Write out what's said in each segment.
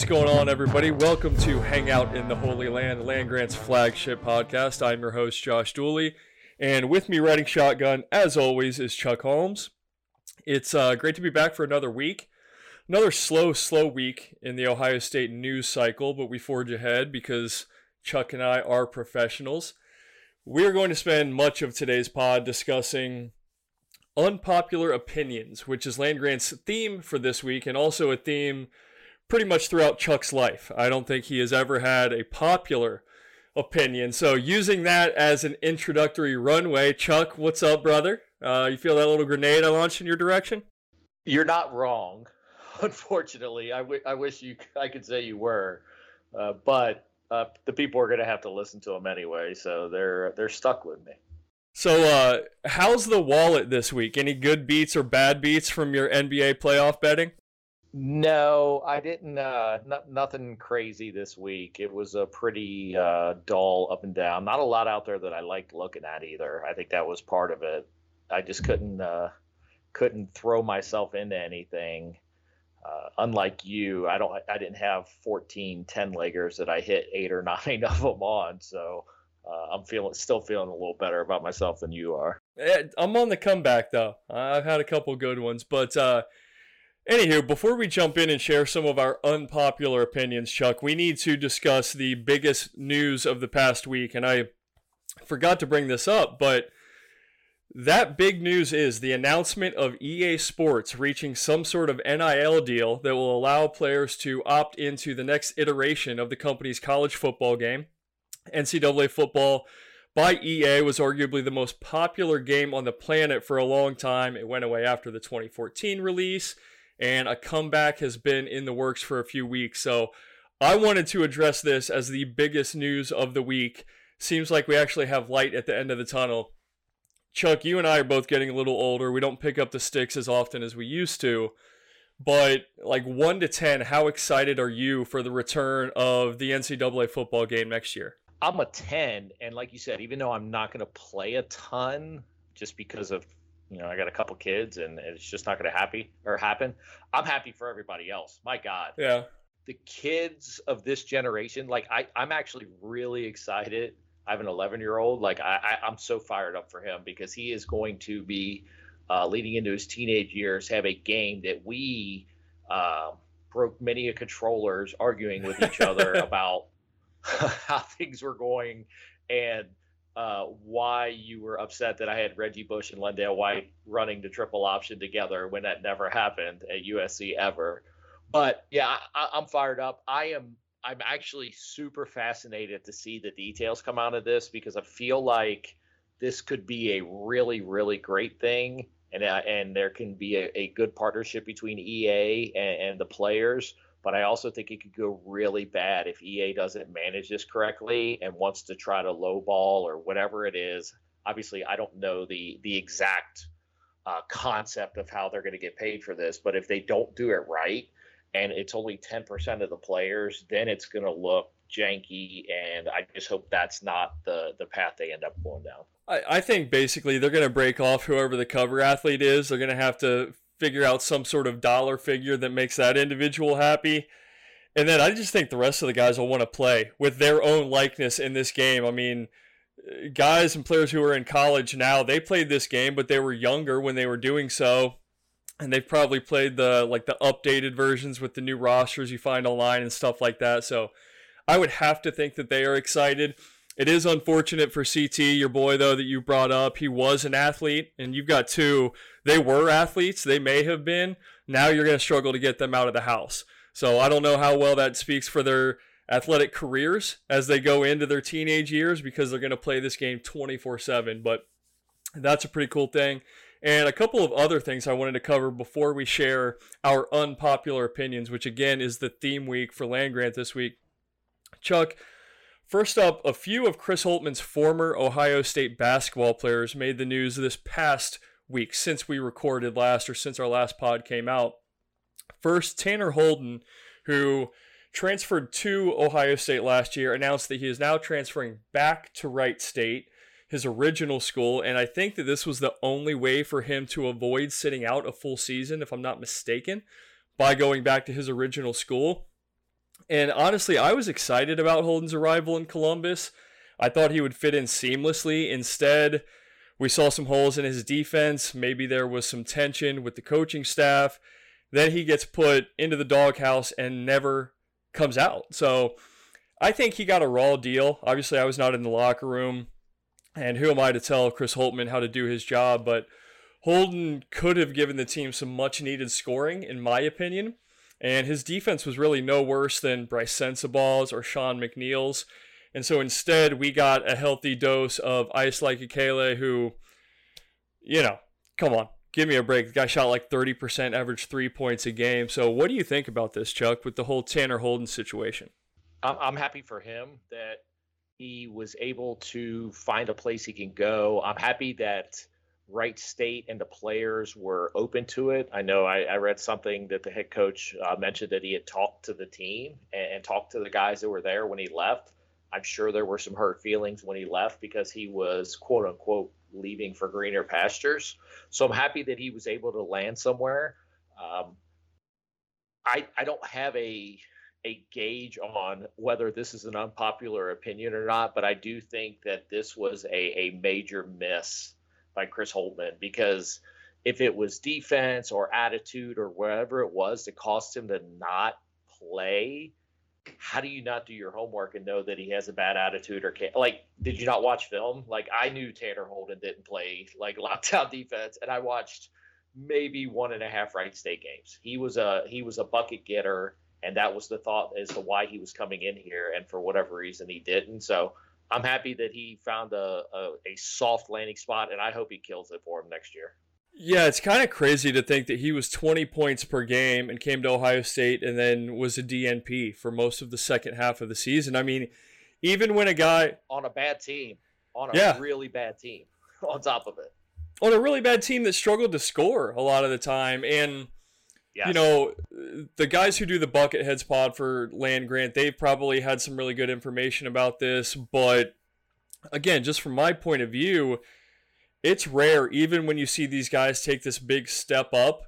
What's going on, everybody? Welcome to Hang Out in the Holy Land, Land Grant's flagship podcast. I'm your host, Josh Dooley, and with me riding shotgun, as always, is Chuck Holmes. It's uh, great to be back for another week. Another slow, slow week in the Ohio State news cycle, but we forge ahead because Chuck and I are professionals. We're going to spend much of today's pod discussing unpopular opinions, which is Land Grant's theme for this week, and also a theme pretty much throughout Chuck's life. I don't think he has ever had a popular opinion. So, using that as an introductory runway, Chuck, what's up, brother? Uh, you feel that little grenade I launched in your direction? You're not wrong. Unfortunately, I, w- I wish you I could say you were, uh, but uh, the people are going to have to listen to them anyway, so they're they're stuck with me. So, uh, how's the wallet this week? Any good beats or bad beats from your NBA playoff betting? No, I didn't. Uh, not, nothing crazy this week. It was a pretty uh, dull up and down. Not a lot out there that I liked looking at either. I think that was part of it. I just couldn't uh, couldn't throw myself into anything. Uh, unlike you, I don't. I didn't have 14 10 leggers that I hit eight or nine of them on. So uh, I'm feeling still feeling a little better about myself than you are. Eh, I'm on the comeback though. I've had a couple good ones, but uh, Anywho, before we jump in and share some of our unpopular opinions, Chuck, we need to discuss the biggest news of the past week. And I forgot to bring this up, but that big news is the announcement of EA Sports reaching some sort of NIL deal that will allow players to opt into the next iteration of the company's college football game. NCAA football by EA was arguably the most popular game on the planet for a long time. It went away after the 2014 release and a comeback has been in the works for a few weeks. So I wanted to address this as the biggest news of the week. Seems like we actually have light at the end of the tunnel. Chuck, you and I are both getting a little older. We don't pick up the sticks as often as we used to. But like 1 to 10, how excited are you for the return of the NCAA football game next year? I'm a 10 and like you said, even though I'm not going to play a ton just because of you know, I got a couple kids and it's just not going to happy or happen. I'm happy for everybody else. My God. Yeah. The kids of this generation, like I, I'm actually really excited. I have an 11 year old. Like I, I, am so fired up for him because he is going to be uh, leading into his teenage years, have a game that we uh, broke many a controllers arguing with each other about how things were going and uh, why you were upset that I had Reggie Bush and LenDale White running the triple option together when that never happened at USC ever. But yeah, I, I'm fired up. I am. I'm actually super fascinated to see the details come out of this because I feel like this could be a really, really great thing, and uh, and there can be a, a good partnership between EA and, and the players but I also think it could go really bad if EA doesn't manage this correctly and wants to try to lowball or whatever it is. Obviously, I don't know the the exact uh, concept of how they're going to get paid for this, but if they don't do it right and it's only 10% of the players, then it's going to look janky, and I just hope that's not the the path they end up going down. I, I think basically they're going to break off whoever the cover athlete is. They're going to have to figure out some sort of dollar figure that makes that individual happy. And then I just think the rest of the guys will want to play with their own likeness in this game. I mean, guys and players who are in college now, they played this game, but they were younger when they were doing so. And they've probably played the like the updated versions with the new rosters you find online and stuff like that. So I would have to think that they are excited. It is unfortunate for CT, your boy, though, that you brought up. He was an athlete, and you've got two. They were athletes. They may have been. Now you're going to struggle to get them out of the house. So I don't know how well that speaks for their athletic careers as they go into their teenage years because they're going to play this game 24 7. But that's a pretty cool thing. And a couple of other things I wanted to cover before we share our unpopular opinions, which again is the theme week for Land Grant this week. Chuck, First up, a few of Chris Holtmann's former Ohio State basketball players made the news this past week since we recorded last or since our last pod came out. First, Tanner Holden, who transferred to Ohio State last year, announced that he is now transferring back to Wright State, his original school, and I think that this was the only way for him to avoid sitting out a full season, if I'm not mistaken, by going back to his original school. And honestly, I was excited about Holden's arrival in Columbus. I thought he would fit in seamlessly. Instead, we saw some holes in his defense. Maybe there was some tension with the coaching staff. Then he gets put into the doghouse and never comes out. So I think he got a raw deal. Obviously, I was not in the locker room. And who am I to tell Chris Holtmann how to do his job? But Holden could have given the team some much needed scoring, in my opinion. And his defense was really no worse than Brice Sensabaugh's or Sean McNeil's. And so instead, we got a healthy dose of Isaac Likekele, who, you know, come on, give me a break. The guy shot like 30%, average three points a game. So what do you think about this, Chuck, with the whole Tanner Holden situation? I'm happy for him that he was able to find a place he can go. I'm happy that Wright State and the players were open to it. I know I, I read something that the head coach uh, mentioned that he had talked to the team and, and, talked to the guys that were there when he left. I'm sure there were some hurt feelings when he left because he was quote unquote leaving for greener pastures. So I'm happy that he was able to land somewhere. Um, I I don't have a a gauge on whether this is an unpopular opinion or not, but I do think that this was a, a major miss by Chris Holtmann because if it was defense or attitude or whatever it was that cost him to not play, how do you not do your homework and know that he has a bad attitude or can't? Like, did you not watch film? Like, I knew Tanner Holden didn't play like lockdown defense, and I watched maybe one and a half Wright State games. He was a he was a bucket getter, and that was the thought as to why he was coming in here, and for whatever reason he didn't. So I'm happy that he found a, a, a soft landing spot, and I hope he kills it for him next year. Yeah, it's kind of crazy to think that he was 20 points per game and came to Ohio State and then was a DNP for most of the second half of the season. I mean, even when a guy on a bad team, on a yeah. really bad team, on top of it, on a really bad team that struggled to score a lot of the time, and Yes. You know, the guys who do the bucket heads pod for land grant, they've probably had some really good information about this. But again, just from my point of view, it's rare, even when you see these guys take this big step up,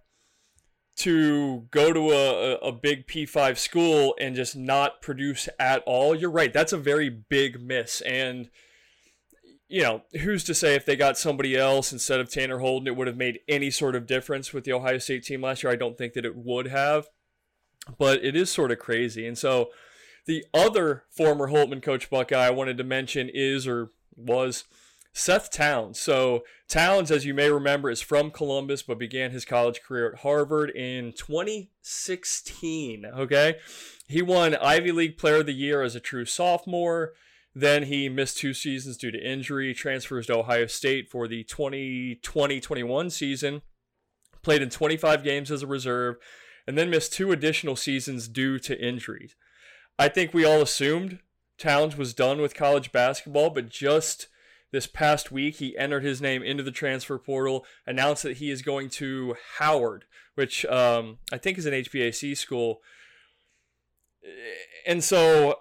to go to a, a big P5 school and just not produce at all. You're right. That's a very big miss. And you know, who's to say if they got somebody else instead of Tanner Holden, it would have made any sort of difference with the Ohio State team last year? I don't think that it would have, but it is sort of crazy. And so the other former Holtmann coach Buckeye I wanted to mention is, or was Seth Towns. So, Towns, as you may remember, is from Columbus but began his college career at Harvard in 2016. Okay. He won Ivy League Player of the Year as a true sophomore. Then he missed two seasons due to injury, transfers to Ohio State for the 2020 21 season, played in 25 games as a reserve, and then missed two additional seasons due to injuries. I think we all assumed Towns was done with college basketball, but just this past week, he entered his name into the transfer portal, announced that he is going to Howard, which um, I think is an HBAC school. And so,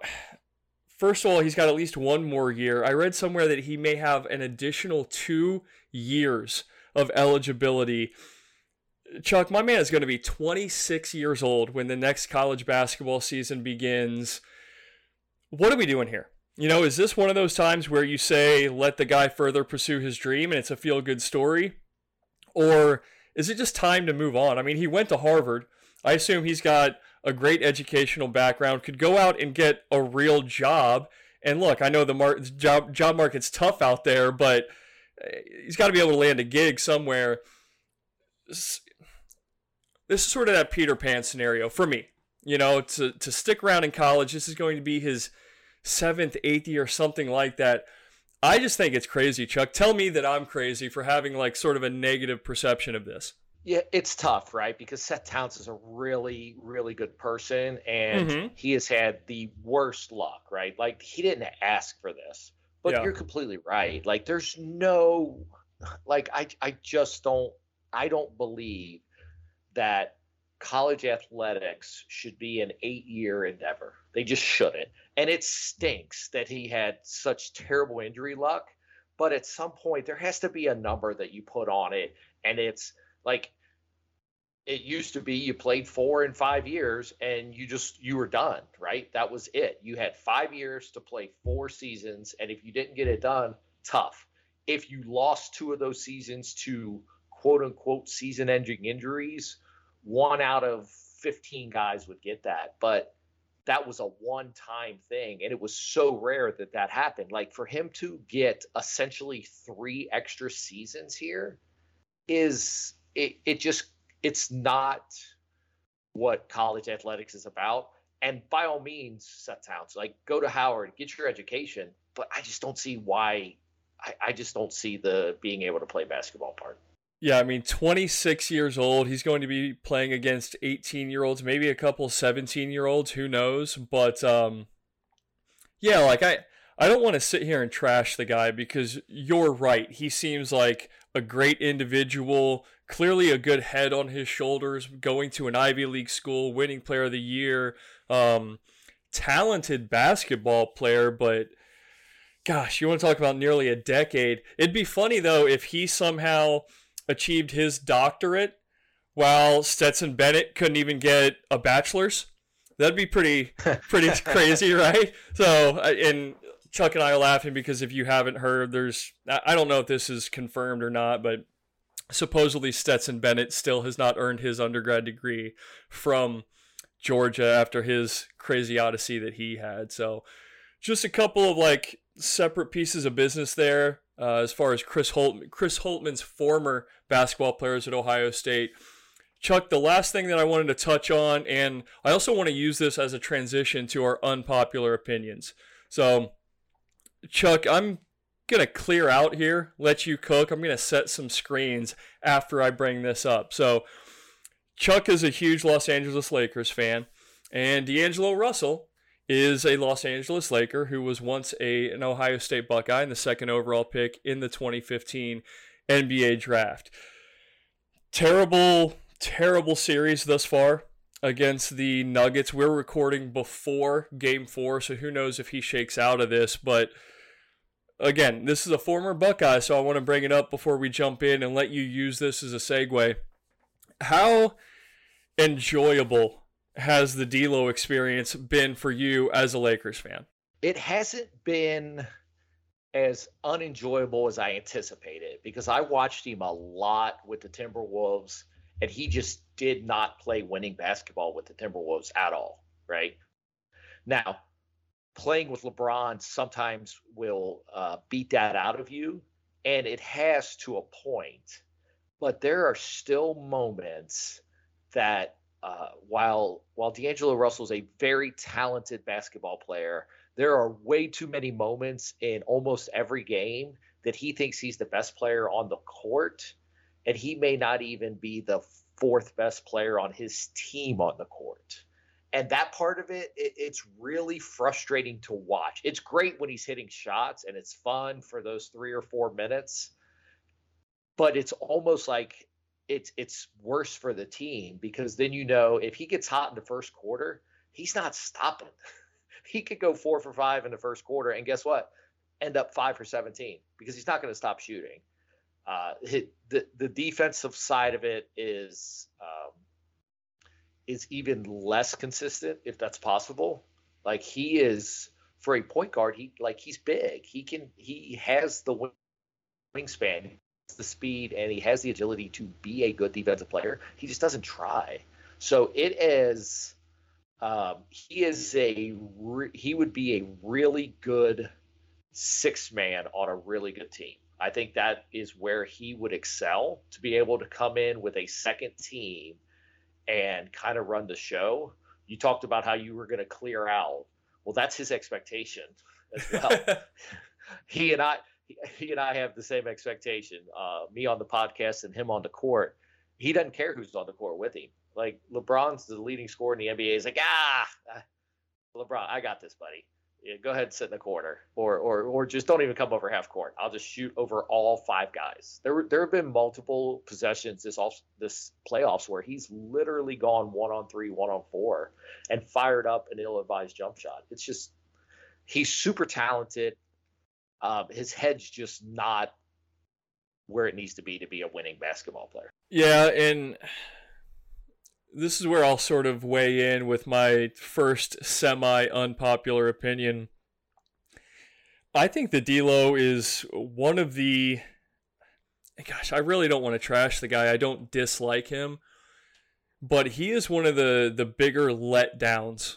first of all, he's got at least one more year. I read somewhere that he may have an additional two years of eligibility. Chuck, my man is going to be 26 years old when the next college basketball season begins. What are we doing here? You know, is this one of those times where you say, let the guy further pursue his dream and it's a feel good story? Or is it just time to move on? I mean, he went to Harvard. I assume he's got a great educational background, could go out and get a real job. And look, I know the mar- job, job market's tough out there, but eh, he's got to be able to land a gig somewhere. This is sort of that Peter Pan scenario for me. You know, to, to stick around in college, this is going to be his seventh, eighth year, or something like that. I just think it's crazy, Chuck. Tell me that I'm crazy for having like sort of a negative perception of this. Yeah, it's tough, right? Because Seth Towns is a really, really good person, and mm-hmm. he has had the worst luck, right? Like he didn't ask for this, but yeah. you're completely right. Like there's no, like I, I just don't, I don't believe that college athletics should be an eight year endeavor. They just shouldn't. And it stinks that he had such terrible injury luck. But at some point, there has to be a number that you put on it. And it's like it used to be you played four and five years and you just you were done right that was it you had five years to play four seasons and if you didn't get it done tough if you lost two of those seasons to quote unquote season ending injuries one out of 15 guys would get that. But that was a one time thing. And it was so rare that that happened. Like for him to get essentially three extra seasons here is it, it just, it's not what college athletics is about. And by all means, Seth Towns, like go to Howard, get your education. But I just don't see why. I, I just don't see the being able to play basketball part. Yeah, I mean, 26 years old. He's going to be playing against 18 year olds, maybe a couple 17 year olds. Who knows? But um, yeah, like I, I don't want to sit here and trash the guy because you're right. He seems like a great individual, clearly a good head on his shoulders, going to an Ivy League school, winning Player of the Year, um, talented basketball player, but gosh, you want to talk about nearly a decade. It'd be funny though if he somehow achieved his doctorate while Stetson Bennett couldn't even get a bachelor's. That'd be pretty pretty crazy, right? So, and Chuck and I are laughing because if you haven't heard, there's I don't know if this is confirmed or not, but supposedly Stetson Bennett still has not earned his undergrad degree from Georgia after his crazy odyssey that he had. So, just a couple of like separate pieces of business there uh, as far as Chris Holt, Chris Holtmann's former basketball players at Ohio State. Chuck, the last thing that I wanted to touch on, and I also want to use this as a transition to our unpopular opinions. So, Chuck, I'm to clear out here, let you cook. I'm to set some screens after I bring this up. So, Chuck is a huge Los Angeles Lakers fan, and D'Angelo Russell is a Los Angeles Laker who was once a, an Ohio State Buckeye and the second overall pick in the 2015 NBA draft. Terrible, terrible series thus far against the Nuggets. We're recording before game four, so who knows if he shakes out of this. But again, this is a former Buckeye, so I want to bring it up before we jump in and let you use this as a segue. How enjoyable has the D'Lo experience been for you as a Lakers fan? It hasn't been as unenjoyable as I anticipated because I watched him a lot with the Timberwolves and he just did not play winning basketball with the Timberwolves at all, right? Now, playing with LeBron sometimes will uh, beat that out of you, and it has to a point. But there are still moments that uh, while while D'Angelo Russell is a very talented basketball player, there are way too many moments in almost every game that he thinks he's the best player on the court, and he may not even be the fourth best player on his team on the court. And that part of it, it, it's really frustrating to watch. It's great when he's hitting shots and it's fun for those three or four minutes, but it's almost like it's it's worse for the team because then you know if he gets hot in the first quarter, he's not stopping. he could go four for five in the first quarter, and guess what? End up five for seventeen because he's not going to stop shooting. Uh, the the defensive side of it is um, is even less consistent if that's possible. Like he is for a point guard, he like he's big. He can he has the wingspan, the speed, and he has the agility to be a good defensive player. He just doesn't try. So it is. Um, he is a re- he would be a really good six man on a really good team. I think that is where he would excel to be able to come in with a second team and kind of run the show. You talked about how you were going to clear out. Well, that's his expectation as well. he and I, he and I have the same expectation. Uh, me on the podcast and him on the court. He doesn't care who's on the court with him. Like LeBron's the leading scorer in the NBA. He's like, ah, LeBron, I got this, buddy yeah, go ahead and sit in the corner, or or or just don't even come over half court. I'll just shoot over all five guys. There there have been multiple possessions this off this playoffs where he's literally gone one on three, one on four, and fired up an ill-advised jump shot. It's just he's super talented. Um, his head's just not where it needs to be to be a winning basketball player. Yeah, and this is where I'll sort of weigh in with my first semi unpopular opinion. I think the D'Lo is one of the. Gosh, I really don't want to trash the guy. I don't dislike him, but he is one of the the bigger letdowns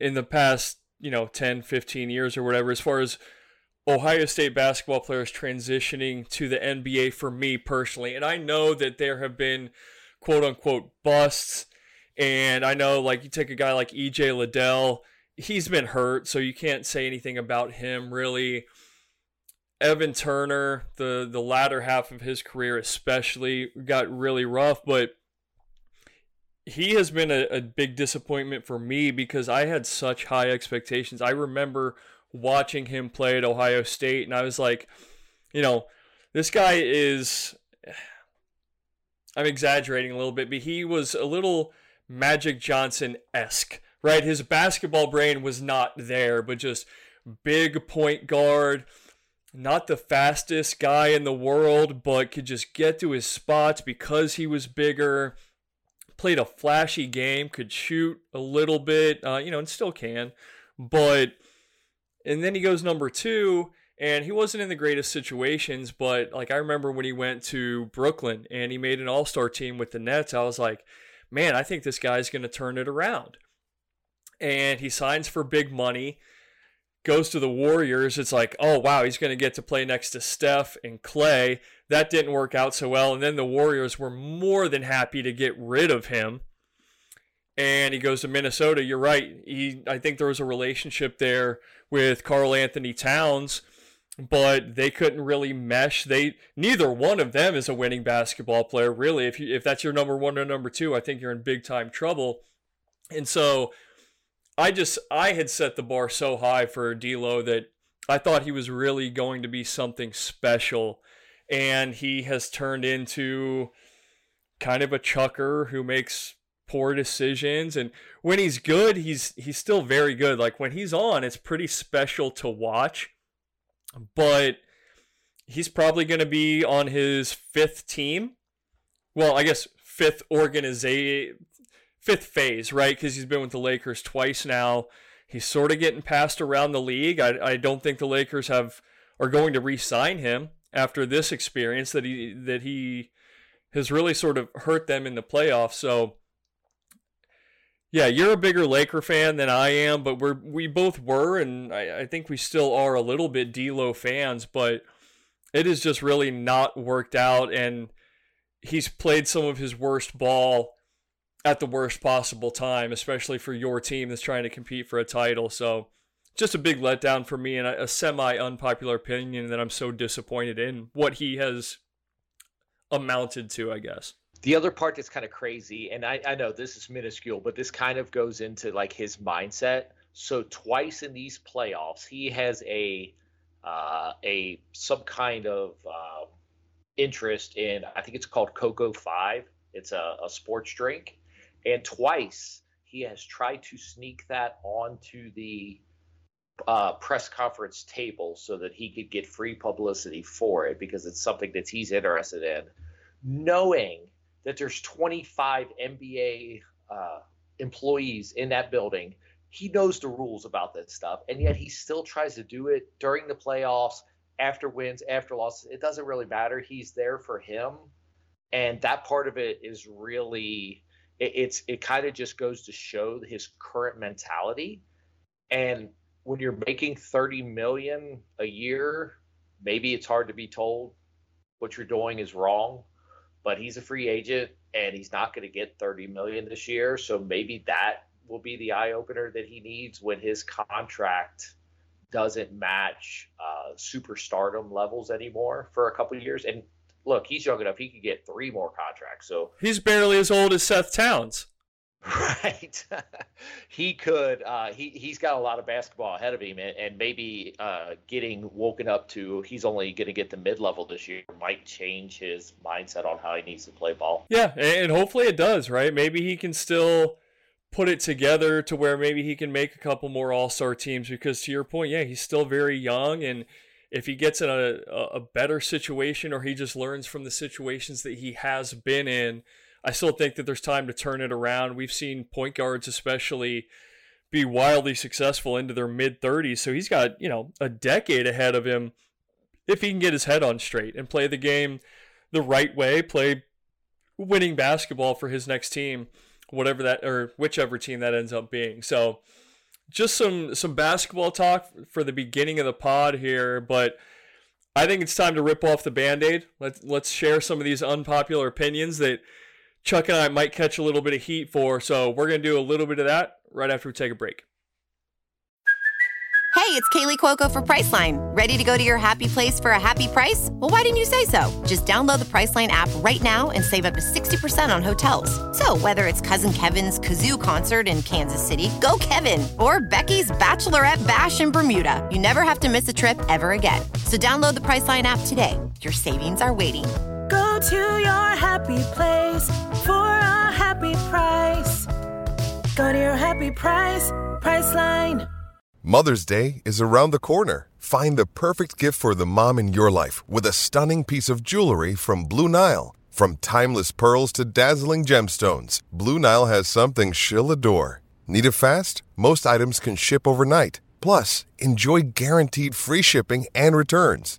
in the past, you know, 10, 15 years or whatever, as far as Ohio State basketball players transitioning to the NBA for me personally. And I know that there have been quote unquote busts. And I know, like, you take a guy like EJ Liddell, he's been hurt, so you can't say anything about him really. Evan Turner, the the latter half of his career especially got really rough, but he has been a, a big disappointment for me because I had such high expectations. I remember watching him play at Ohio State, and I was like, you know, this guy is I'm exaggerating a little bit, but he was a little Magic Johnson esque, right? His basketball brain was not there, but just big point guard, not the fastest guy in the world, but could just get to his spots because he was bigger. Played a flashy game, could shoot a little bit, uh, you know, and still can. But, and then he goes number two, and he wasn't in the greatest situations, but like I remember when he went to Brooklyn and he made an all star team with the Nets, I was like, man, I think this guy's going to turn it around. And he signs for big money, goes to the Warriors. It's like, oh, wow, he's going to get to play next to Steph and Clay. That didn't work out so well. And then the Warriors were more than happy to get rid of him. And he goes to Minnesota. You're right. He, I think there was a relationship there with Karl-Anthony Towns but they couldn't really mesh. They neither one of them is a winning basketball player, really. If you if that's your number one or number two, I think you're in big time trouble. And so I just I had set the bar so high for D'Lo that I thought he was really going to be something special, and he has turned into kind of a chucker who makes poor decisions and when he's good he's he's still very good like when he's on it's pretty special to watch but he's probably going to be on his fifth team. Well, I guess fifth organization, fifth phase, right? Because he's been with the Lakers twice now. He's sort of getting passed around the league. I, I don't think the Lakers have are going to re-sign him after this experience that he that he has really sort of hurt them in the playoffs. So Yeah, you're a bigger Laker fan than I am, but we're we both were, and I, I think we still are a little bit D'Lo fans, but it has just really not worked out, and he's played some of his worst ball at the worst possible time, especially for your team that's trying to compete for a title. So, just a big letdown for me, and a, a semi unpopular opinion that I'm so disappointed in what he has amounted to, I guess the other part that's kind of crazy, and I, I know this is minuscule, but this kind of goes into like his mindset. So twice in these playoffs, he has a uh, a some kind of uh, interest in. I think it's called Coco5. It's a, a sports drink, and twice he has tried to sneak that onto the uh, press conference table so that he could get free publicity for it because it's something that he's interested in, knowing that there's 25 NBA uh, employees in that building. He knows the rules about that stuff, and yet he still tries to do it during the playoffs, after wins, after losses. It doesn't really matter. He's there for him, and that part of it is really it, it's it kind of just goes to show his current mentality. And when you're making 30 million a year, maybe it's hard to be told what you're doing is wrong but he's a free agent and he's not going to get 30 million this year. So maybe that will be the eye opener that he needs when his contract doesn't match uh, superstardom levels anymore for a couple years. And look, he's young enough; he could get three more contracts. So he's barely as old as Seth Towns. Right. he could. Uh, he he's got a lot of basketball ahead of him, and, and maybe uh, getting woken up to he's only going to get the mid level this year might change his mindset on how he needs to play ball. Yeah, and hopefully it does. Right? Maybe he can still put it together to where maybe he can make a couple more All Star teams. Because to your point, yeah, he's still very young, and if he gets in a a better situation or he just learns from the situations that he has been in I still think that there's time to turn it around. We've seen point guards, especially, be wildly successful into their mid 30s. So he's got, you know, a decade ahead of him if he can get his head on straight and play the game the right way, play winning basketball for his next team, whatever that or whichever team that ends up being. So just some some basketball talk for the beginning of the pod here, but I think it's time to rip off the band-aid. Let's let's share some of these unpopular opinions that Chuck and I might catch a little bit of heat for. So we're going to do a little bit of that right after we take a break. Hey, it's Kaley Cuoco for Priceline. Ready to go to your happy place for a happy price? Well, why didn't you say so? Just download the Priceline app right now and save up to 60% on hotels. So, whether it's Cousin Kevin's Kazoo concert in Kansas City, go Kevin, or Becky's Bachelorette Bash in Bermuda, you never have to miss a trip ever again. So, download the Priceline app today. Your savings are waiting Go to your happy place for a happy price. Go to your happy price, Priceline. Mother's Day is around the corner. Find the perfect gift for the mom in your life with a stunning piece of jewelry from Blue Nile. From timeless pearls to dazzling gemstones, Blue Nile has something she'll adore. Need it fast? Most items can ship overnight. Plus, enjoy guaranteed free shipping and returns.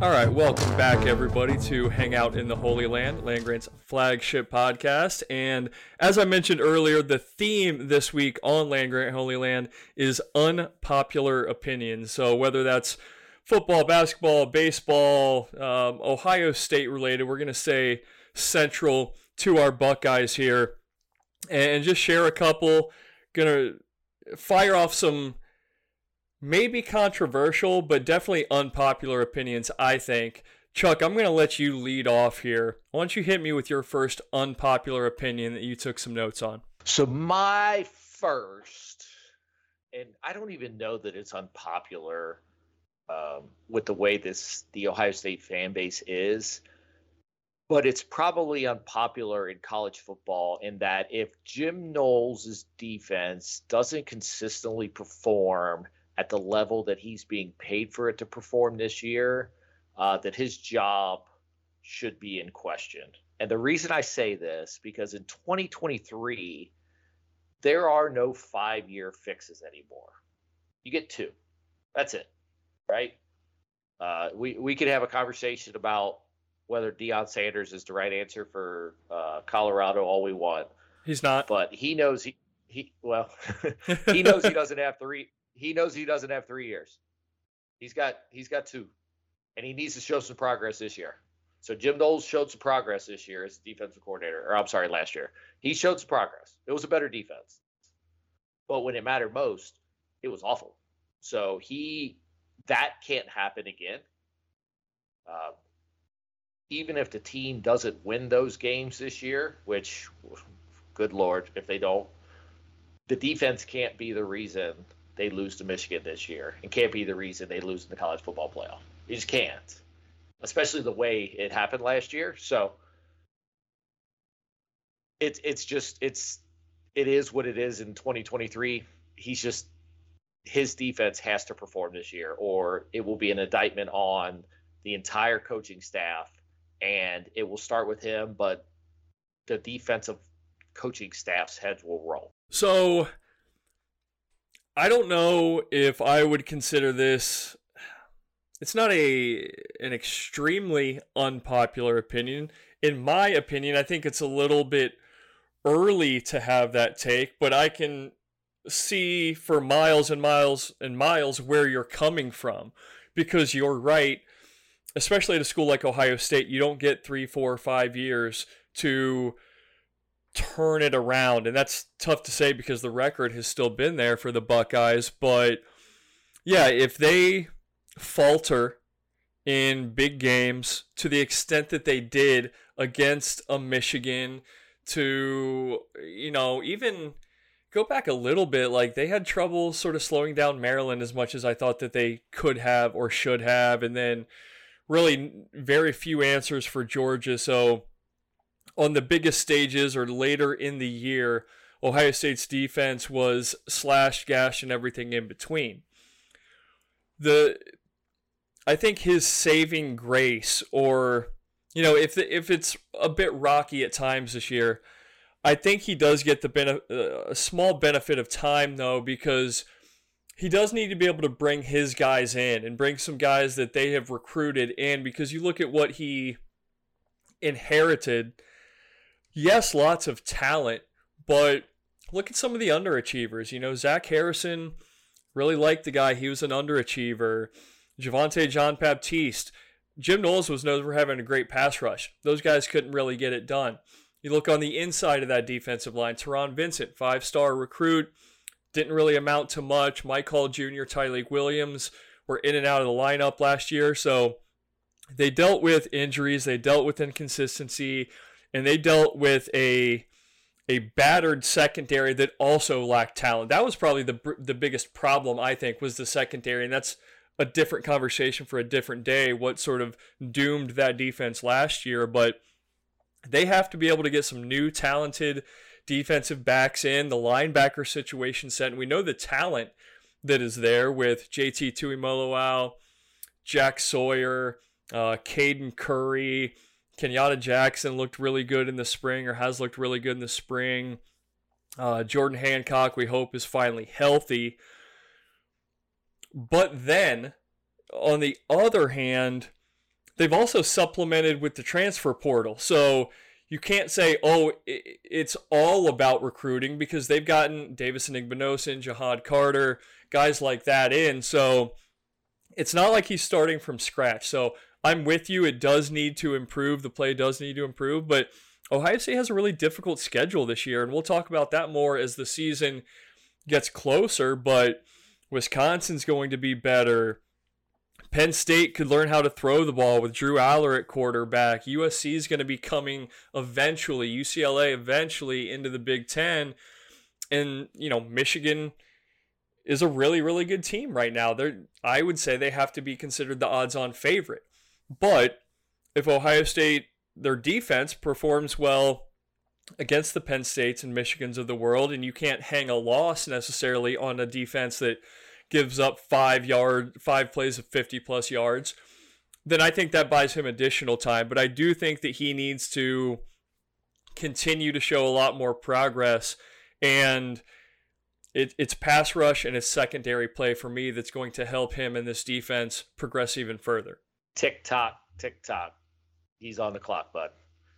All right, welcome back, everybody, to Hang Out in the Holy Land, Land Grant's flagship podcast. And as I mentioned earlier, the theme this week on Land Grant Holy Land is unpopular opinions. So whether that's football, basketball, baseball, um, Ohio State related, we're going to say central to our Buckeyes here and just share a couple. Going to fire off some maybe controversial, but definitely unpopular opinions, I think. Chuck, I'm going to let you lead off here. Why don't you hit me with your first unpopular opinion that you took some notes on? So, my first, and I don't even know that it's unpopular um, with the way this the Ohio State fan base is, but it's probably unpopular in college football in that if Jim Knowles' defense doesn't consistently perform at the level that he's being paid for it to perform this year, uh, that his job should be in question. And the reason I say this because in 2023 there are no 5-year fixes anymore. You get two. That's it. Right? Uh, we we could have a conversation about whether Deion Sanders is the right answer for uh, Colorado all we want. He's not. But he knows he he well he knows he doesn't have three he knows he doesn't have three years. He's got he's got two. And he needs to show some progress this year. So Jim Knowles showed some progress this year as defensive coordinator, or I'm sorry, last year. He showed some progress. It was a better defense. But when it mattered most, it was awful. So he that can't happen again. Uh, even if the team doesn't win those games this year, which, good lord, if they don't, the defense can't be the reason they lose to Michigan this year, and can't be the reason they lose in the college football playoff. You just can't, especially the way it happened last year. So it's it's just it's it is what it is in 2023. He's just his defense has to perform this year, or it will be an indictment on the entire coaching staff, and it will start with him, but the defensive coaching staff's heads will roll. So I don't know if I would consider this it's not a an extremely unpopular opinion. In my opinion, I think it's a little bit early to have that take, but I can see for miles and miles and miles where you're coming from because you're right especially at a school like ohio state you don't get three four five years to turn it around and that's tough to say because the record has still been there for the buckeyes but yeah if they falter in big games to the extent that they did against a michigan to you know even go back a little bit, like they had trouble sort of slowing down Maryland as much as I thought that they could have or should have, and then really very few answers for Georgia. So on the biggest stages or later in the year, Ohio State's defense was slashed, gashed, and everything in between. The I think his saving grace, or you know, if if it's a bit rocky at times this year, I think he does get the benefit, uh, a small benefit of time though, because he does need to be able to bring his guys in and bring some guys that they have recruited in. Because you look at what he inherited. Yes, lots of talent, but look at some of the underachievers. You know, Zach Harrison really liked the guy. He was an underachiever. Javontae Jean Baptiste. Jim Knowles was known for having a great pass rush. Those guys couldn't really get it done. You look on the inside of that defensive line, Taron Vincent, five star recruit, didn't really amount to much. Mike Hall Jr., Tyleik Williams were in and out of the lineup last year. So they dealt with injuries, they dealt with inconsistency, and they dealt with a a battered secondary that also lacked talent. That was probably the the biggest problem I think was the secondary, and that's a different conversation for a different day. What sort of doomed that defense last year, but they have to be able to get some new talented defensive backs in, the linebacker situation set. And we know the talent that is there with JT Tuimoloau, Jack Sawyer, uh, Caden Curry, Kenyatta Jackson looked really good in the spring or has looked really good in the spring. Uh, Jordan Hancock, we hope, is finally healthy. But then, on the other hand, they've also supplemented with the transfer portal. So you can't say, oh, it's all about recruiting because they've gotten Davis Igbinosun, Ja'Had Carter, guys like that in. So it's not like he's starting from scratch. So I'm with you. It does need to improve. The play does need to improve. But Ohio State has a really difficult schedule this year. And we'll talk about that more as the season gets closer. But Wisconsin's going to be better. Penn State could learn how to throw the ball with Drew Allar at quarterback. USC is going to be coming eventually, UCLA eventually into the Big Ten. And, you know, Michigan is a really, really good team right now. They're, I would say they have to be considered the odds on favorite. But if Ohio State, their defense performs well against the Penn States and Michigans of the world, and you can't hang a loss necessarily on a defense that gives up five yard, five plays of 50 plus yards. then I think that buys him additional time. But I do think that he needs to continue to show a lot more progress. And it, it's pass rush and it's secondary play for me that's going to help him and this defense progress even further. Tick tock, tick tock. He's on the clock, bud.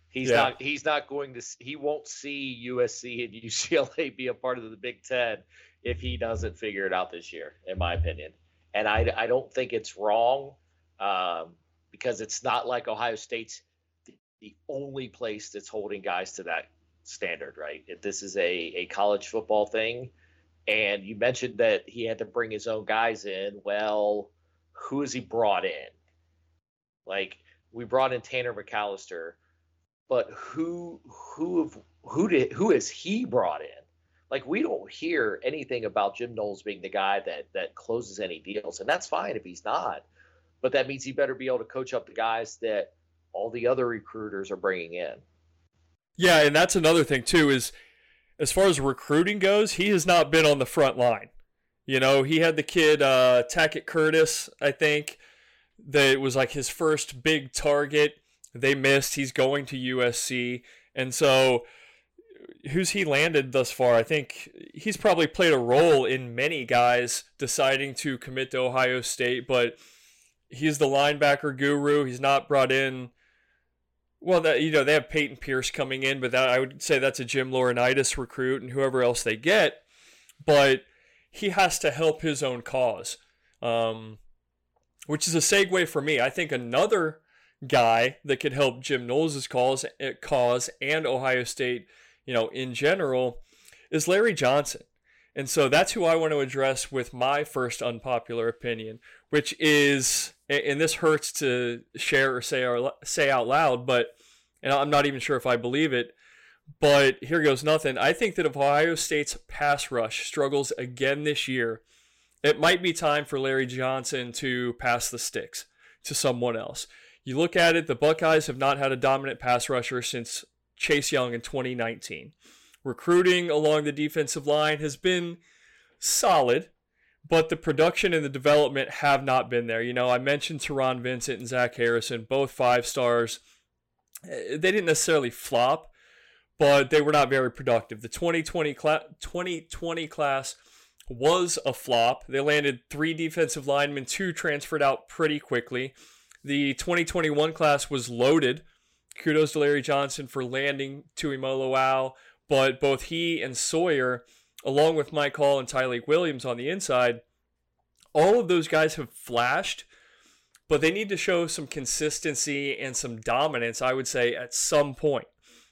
He's yeah. not. He's not going to. He won't see USC and UCLA be a part of the Big Ten if he doesn't figure it out this year, in my opinion. And I, I don't think it's wrong um, because it's not like Ohio State's the, only place that's holding guys to that standard, right? If this is a, a college football thing. And you mentioned that he had to bring his own guys in. Well, who has he brought in? Like we brought in Tanner McCalister, but who who who did who has he brought in? Like we don't hear anything about Jim Knowles being the guy that that closes any deals, and that's fine if he's not. But that means he better be able to coach up the guys that all the other recruiters are bringing in. Yeah, and that's another thing too is as far as recruiting goes, he has not been on the front line. You know, he had the kid uh, Tackett Curtis, I think, that it was like his first big target. They missed. He's going to USC, and so who's he landed thus far? I think he's probably played a role in many guys deciding to commit to Ohio State, but he's the linebacker guru. He's not brought in. Well, that you know they have Payton Pierce coming in, but that I would say that's a Jim Laurinaitis recruit and whoever else they get. But he has to help his own cause, um, which is a segue for me. I think another guy that could help Jim Knowles' cause, eh, cause and Ohio State you know, in general, is Larry Johnson. And so that's who I want to address with my first unpopular opinion, which is, and this hurts to share or say or say out loud, but and I'm not even sure if I believe it. But here goes nothing. I think that if Ohio State's pass rush struggles again this year, it might be time for Larry Johnson to pass the sticks to someone else. You look at it, the Buckeyes have not had a dominant pass rusher since Chase Young in 2019. Recruiting along the defensive line has been solid, but the production and the development have not been there. You know, I mentioned Taron Vincent and Zach Harrison, both five stars. Eh, they didn't necessarily flop, but they were not very productive. The 2020, cla- 2020 class was a flop. They landed three defensive linemen, two transferred out pretty quickly. The 2021 class was loaded kudos to Larry Johnson for landing Tuimoloau, but both he and Sawyer, along with Mike Hall and Tyleik Williams on the inside, all of those guys have flashed, but they need to show some consistency and some dominance, I would say, at some point.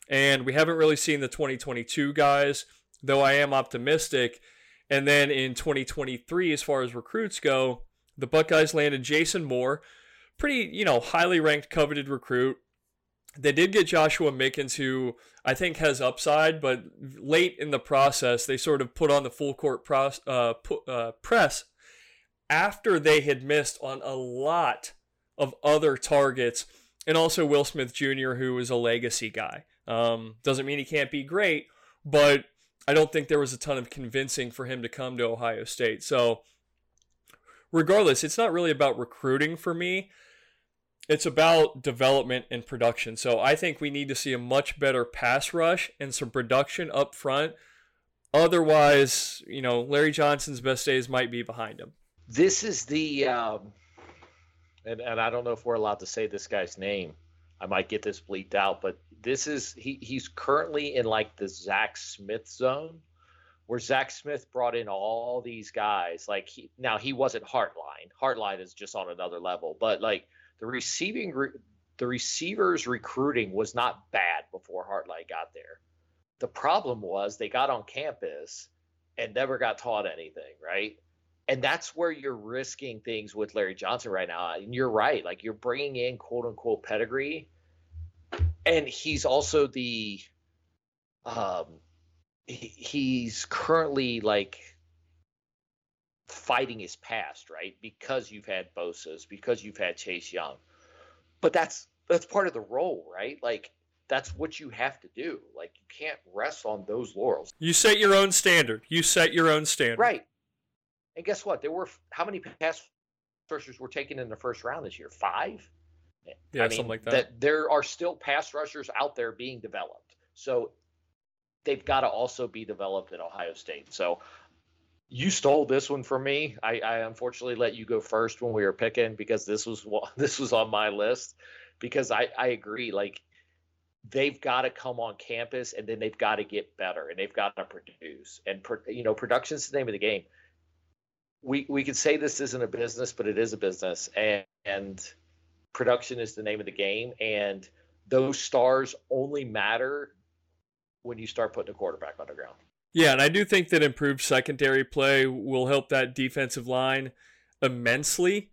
And we haven't really seen the 2022 guys, though I am optimistic. And then in 2023, as far as recruits go, the Buckeyes landed Jason Moore, pretty, you know, highly ranked, coveted recruit. They did get Joshua Mickens, who I think has upside, but late in the process, they sort of put on the full court uh, uh, press after they had missed on a lot of other targets, and also Will Smith Jr., who is a legacy guy. Um, doesn't mean he can't be great, but I don't think there was a ton of convincing for him to come to Ohio State. So, regardless, it's not really about recruiting for me it's about development and production. So I think we need to see a much better pass rush and some production up front. Otherwise, you know, Larry Johnson's best days might be behind him. This is the, um, and, and I don't know if we're allowed to say this guy's name. I might get this bleeped out, but this is he he's currently in like the Zach Smith zone, where Zach Smith brought in all these guys. Like he now he wasn't Hartline. Hartline is just on another level, but like the receiving the receivers recruiting was not bad before Hartline got there. The problem was they got on campus and never got taught anything, right? And that's where you're risking things with Larry Johnson right now. And you're right, like you're bringing in quote unquote pedigree, and he's also the, um, he's currently like fighting his past, right? Because you've had Bosa's, because you've had Chase Young. But that's that's part of the role, right? Like that's what you have to do. Like you can't rest on those laurels. You set your own standard. You set your own standard. Right. And guess what? There were how many pass rushers were taken in the first round this year? Five. Yeah, I mean, something like that. that there are still pass rushers out there being developed. So they've got to also be developed at Ohio State. So you stole this one from me. I, I unfortunately let you go first when we were picking because this was this was on my list because I I agree like they've got to come on campus and then they've got to get better and they've got to produce and you know production's the name of the game. We we could say this isn't a business, but it is a business and and production is the name of the game and those stars only matter when you start putting a quarterback on the ground. Yeah, and I do think that improved secondary play will help that defensive line immensely.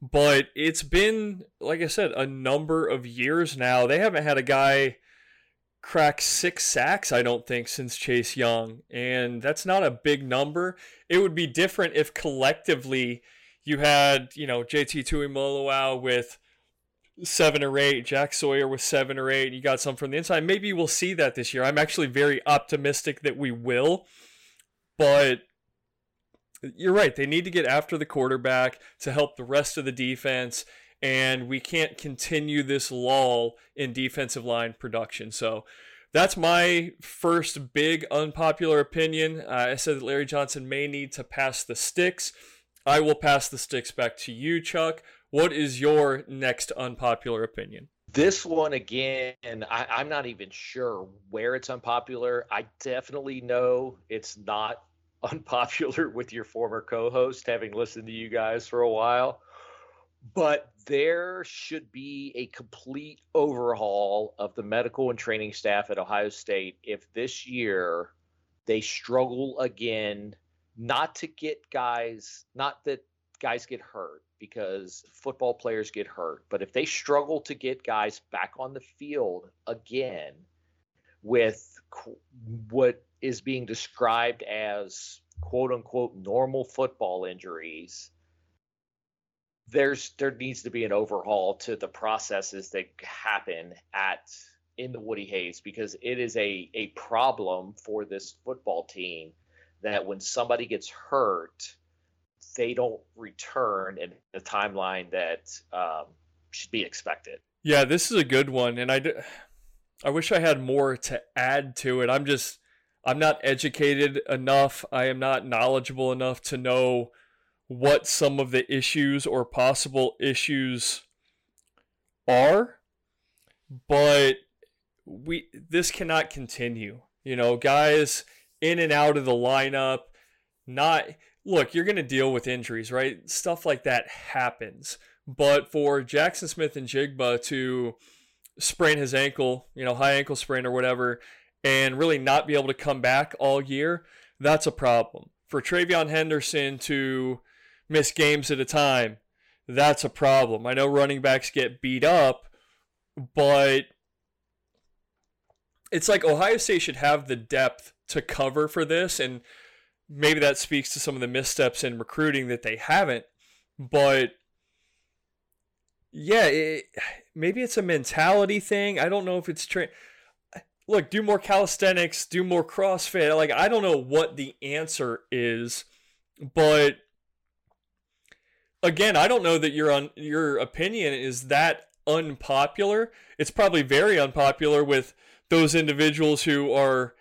But it's been, like I said, a number of years now. They haven't had a guy crack six sacks, I don't think, since Chase Young. And that's not a big number. It would be different if collectively you had, you know, JT Tuimoloau with seven or eight, Jack Sawyer with seven or eight, you got some from the inside. Maybe we'll see that this year. I'm actually very optimistic that we will, but you're right. They need to get after the quarterback to help the rest of the defense, and we can't continue this lull in defensive line production. So that's my first big unpopular opinion. Uh, I said that Larry Johnson may need to pass the sticks. I will pass the sticks back to you, Chuck. What is your next unpopular opinion? This one again, I, I'm not even sure where it's unpopular. I definitely know it's not unpopular with your former co-host, having listened to you guys for a while. But there should be a complete overhaul of the medical and training staff at Ohio State if this year they struggle again not to get guys, not that guys get hurt, because football players get hurt. But if they struggle to get guys back on the field again with what is being described as quote unquote normal football injuries, there's there needs to be an overhaul to the processes that happen at in the Woody Hayes because it is a a problem for this football team that when somebody gets hurt they don't return in the timeline that um, should be expected. Yeah, this is a good one, and I, I wish I had more to add to it. I'm just I'm not educated enough. I am not knowledgeable enough to know what some of the issues or possible issues are, but we this cannot continue. You know, guys in and out of the lineup, not look, you're going to deal with injuries, right? Stuff like that happens. But for Jaxon Smith-Njigba to sprain his ankle, you know, high ankle sprain or whatever, and really not be able to come back all year, that's a problem. For TreVeyon Henderson to miss games at a time, that's a problem. I know running backs get beat up, but it's like Ohio State should have the depth to cover for this. And maybe that speaks to some of the missteps in recruiting that they haven't. But yeah, it, maybe it's a mentality thing. I don't know if it's train. Look, do more calisthenics, do more CrossFit. Like I don't know what the answer is, but again, I don't know that your un- your opinion is that unpopular. It's probably very unpopular with those individuals who are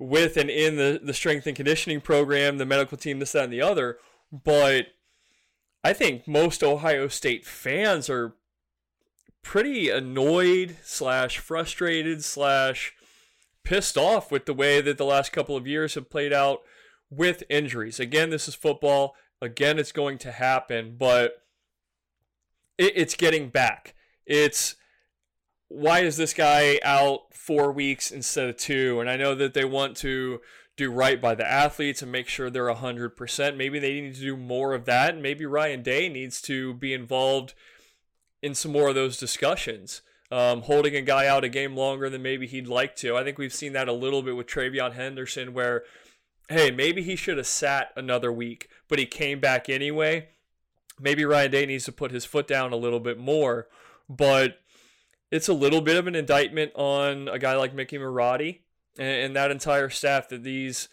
with and in the, the strength and conditioning program, the medical team, this, that, and the other. But I think most Ohio State fans are pretty annoyed slash frustrated slash pissed off with the way that the last couple of years have played out with injuries. Again, this is football. Again, it's going to happen, but it, it's getting back. It's why is this guy out four weeks instead of two? And I know that they want to do right by the athletes and make sure they're 100%. Maybe they need to do more of that. And maybe Ryan Day needs to be involved in some more of those discussions. Um, holding a guy out a game longer than maybe he'd like to. I think we've seen that a little bit with TreVeyon Henderson, where, hey, maybe he should have sat another week, but he came back anyway. Maybe Ryan Day needs to put his foot down a little bit more. But it's a little bit of an indictment on a guy like Mickey Marotti and, and that entire staff that these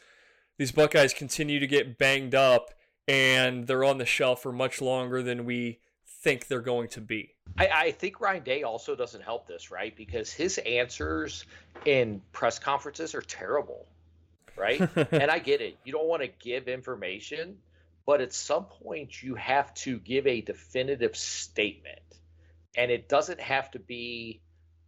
these Buckeyes continue to get banged up and they're on the shelf for much longer than we think they're going to be. I, I, think Ryan Day also doesn't help this, right? Because his answers in press conferences are terrible, right? and I get it. You don't want to give information, but at some point you have to give a definitive statement. And it doesn't have to be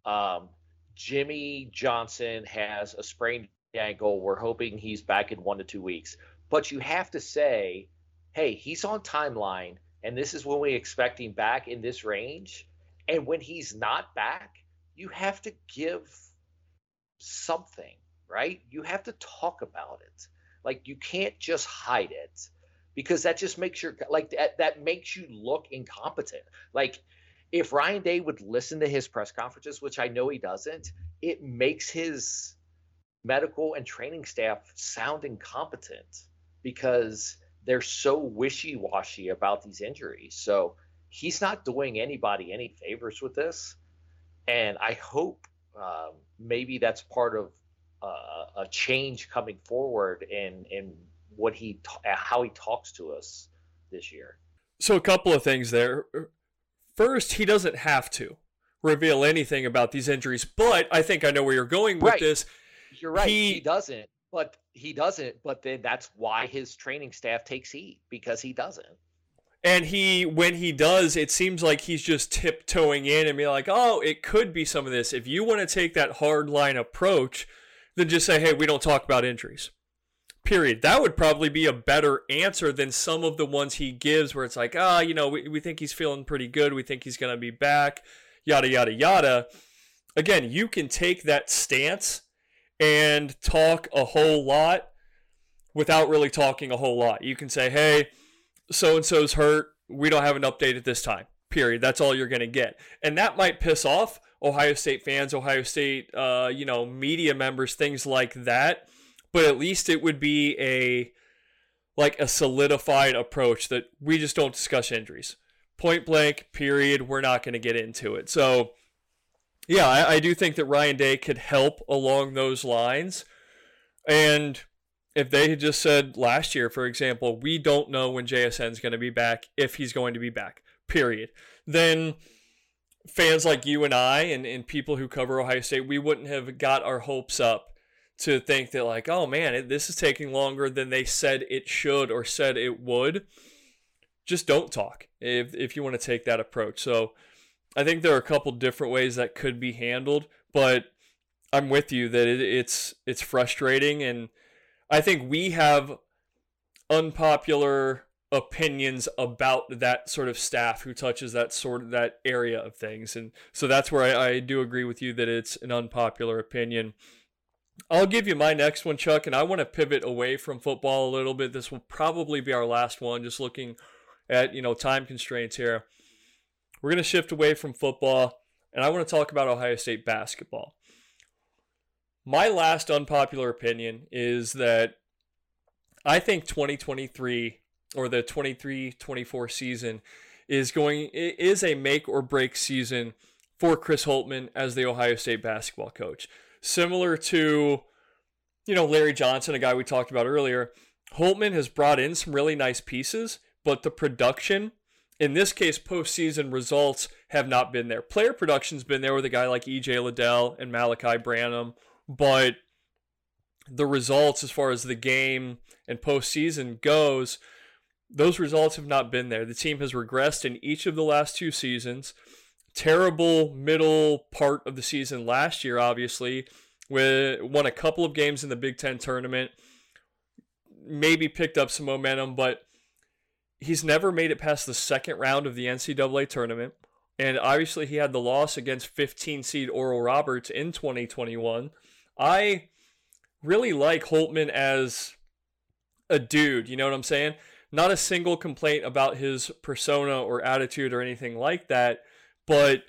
um, Jimmy Johnson has a sprained ankle. We're hoping he's back in one to two weeks. But you have to say, hey, he's on timeline and this is when we expect him back in this range. And when he's not back, you have to give something, right? You have to talk about it. Like you can't just hide it because that just makes your like that that makes you look incompetent. Like if Ryan Day would listen to his press conferences, which I know he doesn't, it makes his medical and training staff sound incompetent because they're so wishy-washy about these injuries. So he's not doing anybody any favors with this, and I hope um, maybe that's part of uh, a change coming forward in in what he how he talks to us this year. So a couple of things there. First, he doesn't have to reveal anything about these injuries, but I think I know where you're going with right. this. You're right. He, he doesn't. But he doesn't. But then that's why his training staff takes heat because he doesn't. And he, when he does, it seems like he's just tiptoeing in and be like, "Oh, it could be some of this." If you want to take that hard line approach, then just say, "Hey, we don't talk about injuries." Period. That would probably be a better answer than some of the ones he gives, where it's like, "Ah, oh, you know, we, we think he's feeling pretty good. We think he's going to be back." Yada yada yada. Again, you can take that stance and talk a whole lot without really talking a whole lot. You can say, hey, so and so's hurt. We don't have an update at this time. Period. That's all you're going to get. And that might piss off Ohio State fans, Ohio State, uh, you know, media members, things like that. But at least it would be a like a solidified approach that we just don't discuss injuries. Point blank, period. We're not going to get into it. So yeah, I, I do think that Ryan Day could help along those lines. And if they had just said last year, for example, we don't know when JSN is going to be back, if he's going to be back, period, then fans like you and I and, and people who cover Ohio State, we wouldn't have got our hopes up to think that, like, oh man, this is taking longer than they said it should or said it would. Just don't talk if, if you want to take that approach. So, I think there are a couple different ways that could be handled, but I'm with you that it, it's it's frustrating, and I think we have unpopular opinions about that sort of staff who touches that sort of that area of things, and so that's where I, I do agree with you that it's an unpopular opinion. I'll give you my next one, Chuck, and I want to pivot away from football a little bit. This will probably be our last one, just looking at you know time constraints here. We're going to shift away from football, and I want to talk about Ohio State basketball. My last unpopular opinion is that I think 2023 or the 23-24 season is going is a make or break season for Chris Holtmann as the Ohio State basketball coach. Similar to you know Larry Johnson, a guy we talked about earlier, Holtmann has brought in some really nice pieces, but the production in this case, postseason results have not been there. Player production's been there with a guy like EJ Liddell and Malachi Branham, but the results as far as the game and postseason goes, those results have not been there. The team has regressed in each of the last two seasons. Terrible middle part of the season last year, obviously, with won a couple of games in the Big Ten tournament, maybe picked up some momentum, but he's never made it past the second round of the NCAA tournament. And obviously, he had the loss against 15 seed Oral Roberts in 2021. I really like Holtmann as a dude. You know what I'm saying? Not a single complaint about his persona or attitude or anything like that, but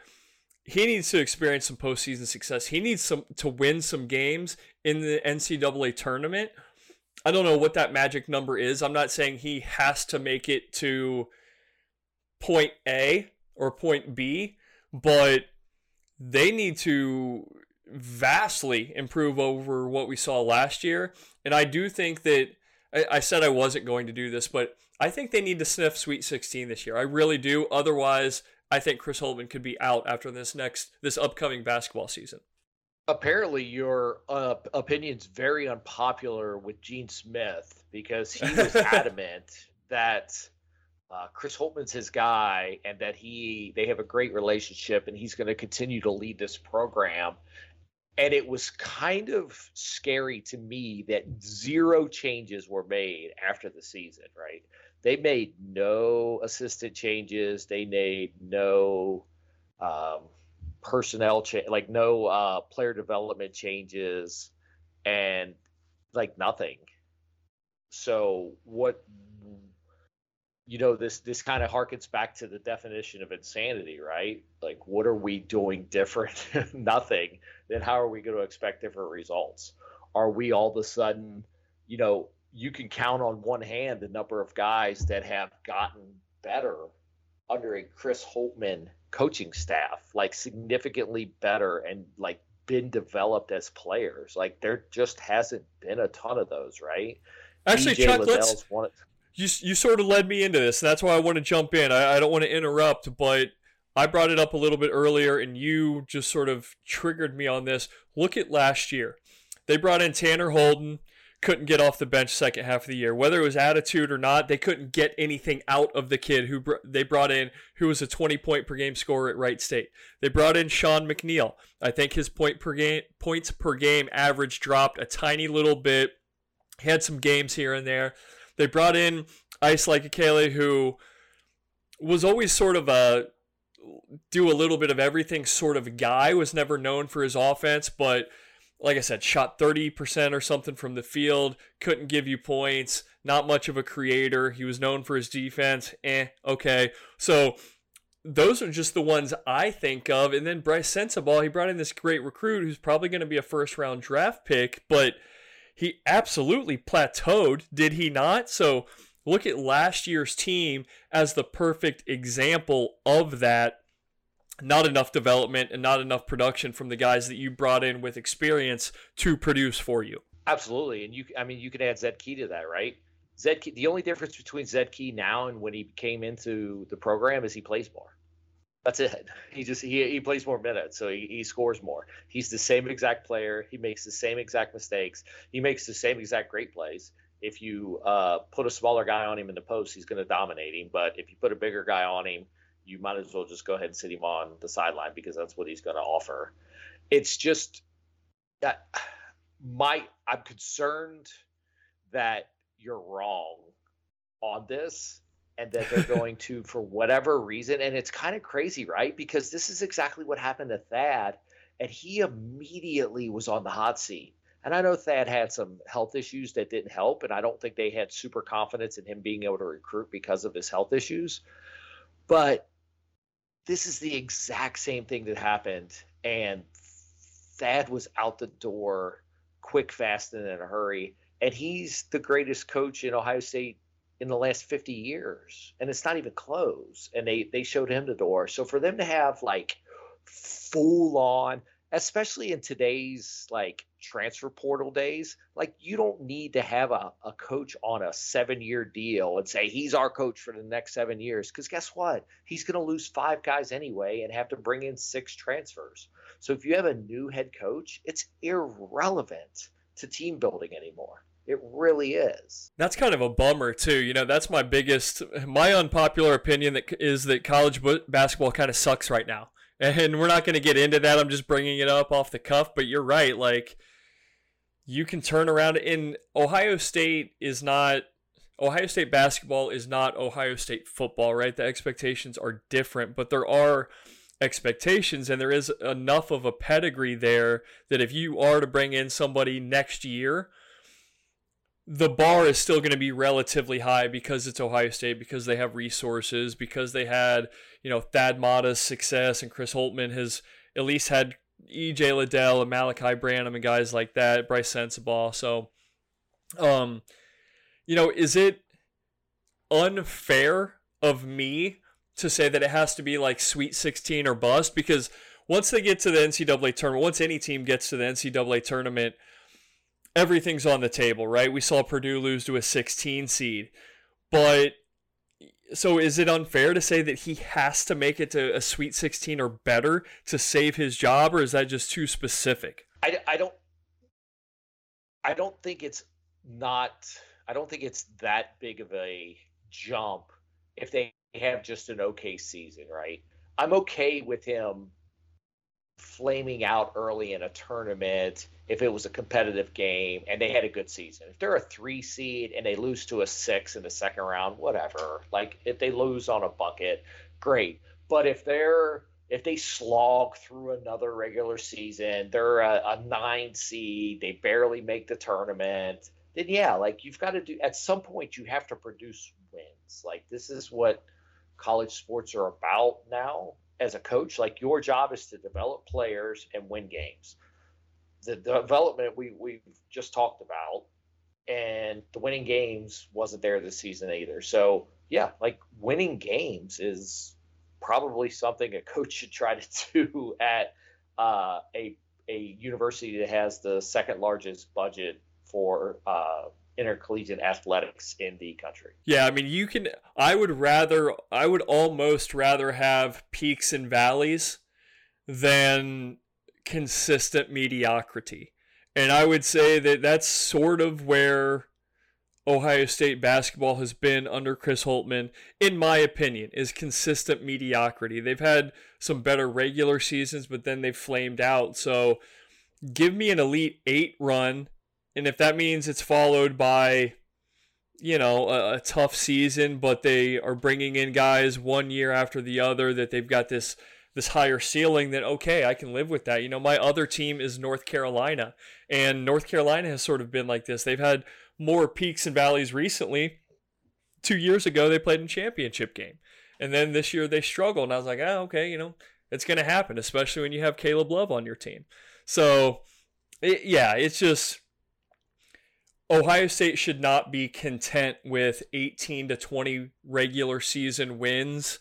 he needs to experience some postseason success. He needs some to win some games in the NCAA tournament I don't know what that magic number is. I'm not saying he has to make it to point A or point B, but they need to vastly improve over what we saw last year. And I do think that I, said I wasn't going to do this, but I think they need to sniff Sweet 16 this year. I really do. Otherwise, I think Chris Holtmann could be out after this next this upcoming basketball season. Apparently, your uh, opinion's very unpopular with Gene Smith because he was adamant that uh, Chris Holtmann's his guy and that he they have a great relationship and he's going to continue to lead this program. And it was kind of scary to me that zero changes were made after the season, right? They made no assistant changes. They made no um, personnel change, like no uh, player development changes, and like nothing. So what you know this this kind of harkens back to the definition of insanity right like what are we doing different nothing then how are we going to expect different results are we all of a sudden you know you can count on one hand the number of guys that have gotten better under a chris Holtmann coaching staff like significantly better and like been developed as players like there just hasn't been a ton of those right actually DJ chuck let's, one, you you sort of led me into this. And that's why I want to jump in. I, I don't want to interrupt, but I brought it up a little bit earlier, and you just sort of triggered me on this. Look at last year. They brought in Tanner Holden, couldn't get off the bench second half of the year. Whether it was attitude or not, they couldn't get anything out of the kid who br- they brought in, who was a 20 point per game scorer at Wright State. They brought in Sean McNeil. I think his point per game points per game average dropped a tiny little bit. He had some games here and there. They brought in Isaac Likekele, who was always sort of a do a little bit of everything sort of guy, was never known for his offense, but like I said, shot 30% or something from the field, couldn't give you points, not much of a creator. He was known for his defense. Eh, okay. So those are just the ones I think of. And then Brice Sensabaugh, he brought in this great recruit who's probably going to be a first round draft pick, but – he absolutely plateaued, did he not? So look at last year's team as the perfect example of that. Not enough development and not enough production from the guys that you brought in with experience to produce for you. Absolutely, and you, I mean, you can add Zed Key to that, right? Zed Key, the only difference between Zed Key now and when he came into the program is he plays more. That's it. He just he, he plays more minutes, so he, he scores more. He's the same exact player. He makes the same exact mistakes. He makes the same exact great plays. If you uh, put a smaller guy on him in the post, he's going to dominate him. But if you put a bigger guy on him, you might as well just go ahead and sit him on the sideline because that's what he's going to offer. It's just that my I'm concerned that you're wrong on this and that they're going to, for whatever reason, and it's kind of crazy, right? Because this is exactly what happened to Thad, and he immediately was on the hot seat. And I know Thad had some health issues that didn't help, and I don't think they had super confidence in him being able to recruit because of his health issues. But this is the exact same thing that happened, and Thad was out the door quick, fast, and in a hurry. And he's the greatest coach in Ohio State in the last 50 years and it's not even close and they they showed him the door so for them to have like full on especially in today's like transfer portal days like you don't need to have a, a coach on a seven year deal and say he's our coach for the next seven years because guess what he's going to lose five guys anyway and have to bring in six transfers so if you have a new head coach it's irrelevant to team building anymore it really is. That's kind of a bummer too. You know, that's my biggest, my unpopular opinion that is that college basketball kind of sucks right now. And we're not going to get into that. I'm just bringing it up off the cuff. But you're right. Like, you can turn around. In Ohio State is not Ohio State basketball is not Ohio State football, right? The expectations are different, but there are expectations and there is enough of a pedigree there that if you are to bring in somebody next year the bar is still going to be relatively high because it's Ohio State, because they have resources, because they had, you know, Thad Matta's success and Chris Holtmann has at least had EJ Liddell and Malachi Branham and guys like that, Brice Sensabaugh. So, um, you know, is it unfair of me to say that it has to be like Sweet 16 or bust? Because once they get to the NCAA tournament, once any team gets to the NCAA tournament – everything's on the table, right? We saw Purdue lose to a 16 seed, but so is it unfair to say that he has to make it to a Sweet 16 or better to save his job, or is that just too specific? I, I don't I don't think it's not I don't think it's that big of a jump if they have just an okay season, right? I'm okay with him flaming out early in a tournament if it was a competitive game and they had a good season. If they're a three seed and they lose to a six in the second round, whatever. Like if they lose on a bucket, great. But if they're if they slog through another regular season, they're a, a nine seed, they barely make the tournament, then yeah, like you've got to do at some point you have to produce wins. Like this is what college sports are about now as a coach, like your job is to develop players and win games. The development we we've just talked about, and the winning games wasn't there this season either. So yeah, like winning games is probably something a coach should try to do at uh, a a university that has the second largest budget for uh, intercollegiate athletics in the country. Yeah, I mean, you can. I would rather. I would almost rather have peaks and valleys than consistent mediocrity. And I would say that that's sort of where Ohio State basketball has been under Chris Holtmann, in my opinion, is consistent mediocrity. They've had some better regular seasons, but then they've flamed out. So give me an Elite Eight run and if that means it's followed by you know a, a, tough season but they are bringing in guys one year after the other that they've got this this higher ceiling then okay I can live with that. You know my other team is North Carolina and North Carolina has sort of been like this. They've had more peaks and valleys recently. 2 years ago they played in championship game and then this year they struggled and I was like oh okay you know it's going to happen especially when you have Caleb Love on your team. So it, yeah it's just Ohio State should not be content with 18 to 20 regular season wins,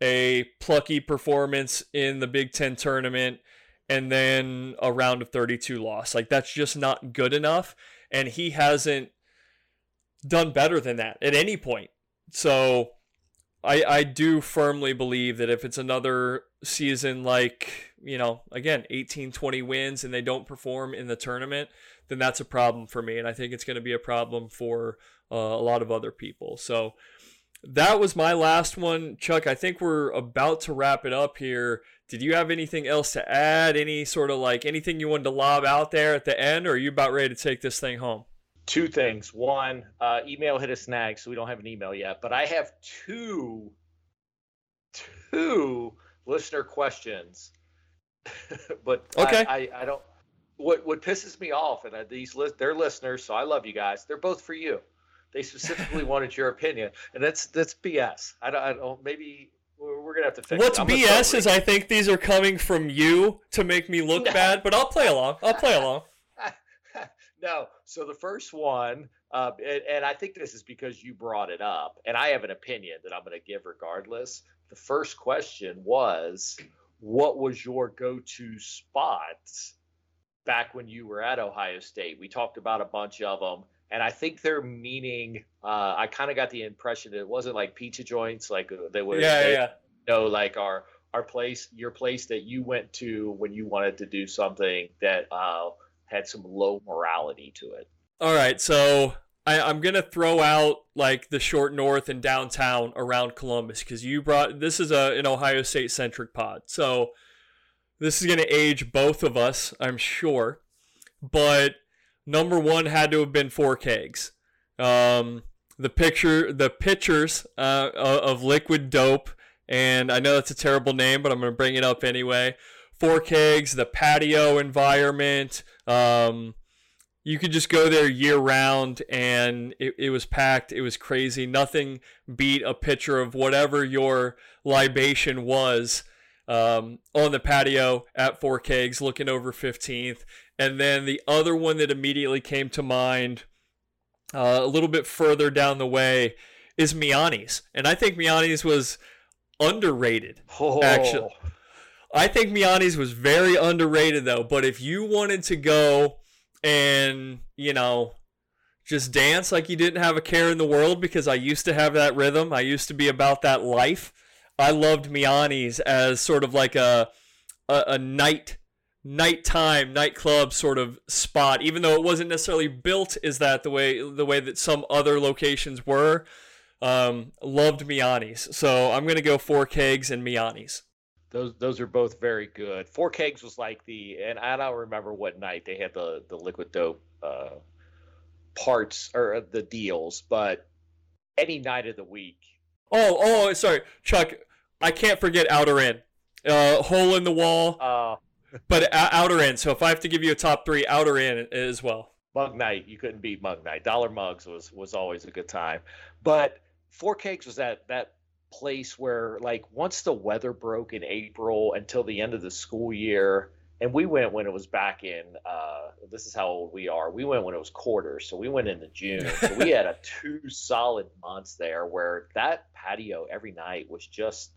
a plucky performance in the Big Ten tournament, and then a round of 32 loss. Like, that's just not good enough. And he hasn't done better than that at any point. So I, I do firmly believe that if it's another season like, you know, again, 18, 20 wins and they don't perform in the tournament, then that's a problem for me. And I think it's going to be a problem for uh, a lot of other people. So that was my last one. Chuck, I think we're about to wrap it up here. Did you have anything else to add? Any sort of like anything you wanted to lob out there at the end, or are you about ready to take this thing home? Two things. One, uh, email hit a snag, so we don't have an email yet. But I have two, two listener questions. but okay. I, I, I don't what what pisses me off, and these li- they're listeners, so I love you guys. They're both for you. They specifically wanted your opinion, and that's that's BS. I don't, I don't maybe we're, we're gonna have to fix. What's BS is I think these are coming from you to make me look no. bad, but I'll play along. I'll play along. no, so the first one, uh, and, and I think this is because you brought it up, and I have an opinion that I'm going to give regardless. The first question was, what was your go-to spots back when you were at Ohio State. We talked about a bunch of them, and I think they're meaning. Uh, I kind of got the impression that it wasn't like pizza joints, like uh, they were. Yeah, they, yeah. No, like our our place, your place that you went to when you wanted to do something that uh, had some low morality to it. All right, so I, I'm gonna throw out like the short north and downtown around Columbus because you brought this is a an Ohio State centric pod, so this is going to age both of us, I'm sure. But number one had to have been four kegs. Um, the picture, the pictures uh, of liquid dope, and I know that's a terrible name, but I'm going to bring it up anyway. Four kegs, the patio environment. Um, you could just go there year round, and it, it was packed. It was crazy. Nothing beat a picture of whatever your libation was um, on the patio at Four Kegs looking over 15th. And then the other one that immediately came to mind uh, a little bit further down the way is Miani's. And I think Miani's was underrated, oh. actually. I think Miani's was very underrated, though. But if you wanted to go and, you know, just dance like you didn't have a care in the world because I used to have that rhythm. I used to be about that life. I loved Miani's as sort of like a a, a night nighttime nightclub sort of spot, even though it wasn't necessarily built is that the way the way that some other locations were. Um, loved Miani's, so I'm gonna go four kegs and Miani's. Those those are both very good. Four kegs was like the and I don't remember what night they had the the liquid dope uh, parts or the deals, but any night of the week. Oh oh sorry, Chuck. I can't forget Out-R-Inn. Uh, hole in the wall. Uh, but Out-R-Inn. So if I have to give you a top three, Out-R-Inn as well. Mug night, you couldn't beat mug night. Dollar mugs was was always a good time. But Four Kegs was that that place where like once the weather broke in April until the end of the school year, and we went when it was back in. Uh, this is how old we are. We went when it was quarters, so we went into June. So we had a two solid months there where that patio every night was just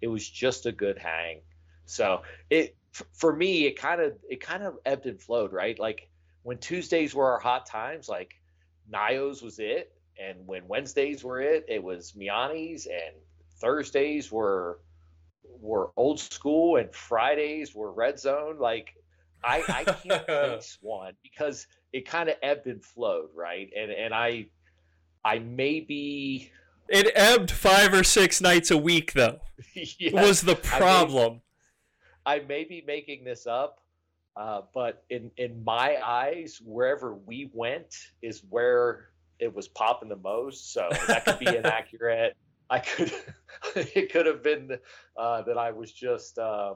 it was just a good hang. So it for me it kind of it kind of ebbed and flowed, right? Like when Tuesdays were our hot times, like Nio's was it, and when Wednesdays were it, it was Miani's, and Thursdays were were old school, and Fridays were red zone. Like I, I can't face one because it kind of ebbed and flowed, right? And and I I maybe it ebbed five or six nights a week though. yes, was the problem. I may, I may be making this up, uh, but in in my eyes, wherever we went is where it was popping the most. So that could be inaccurate. I could, it could have been uh, that I was just uh,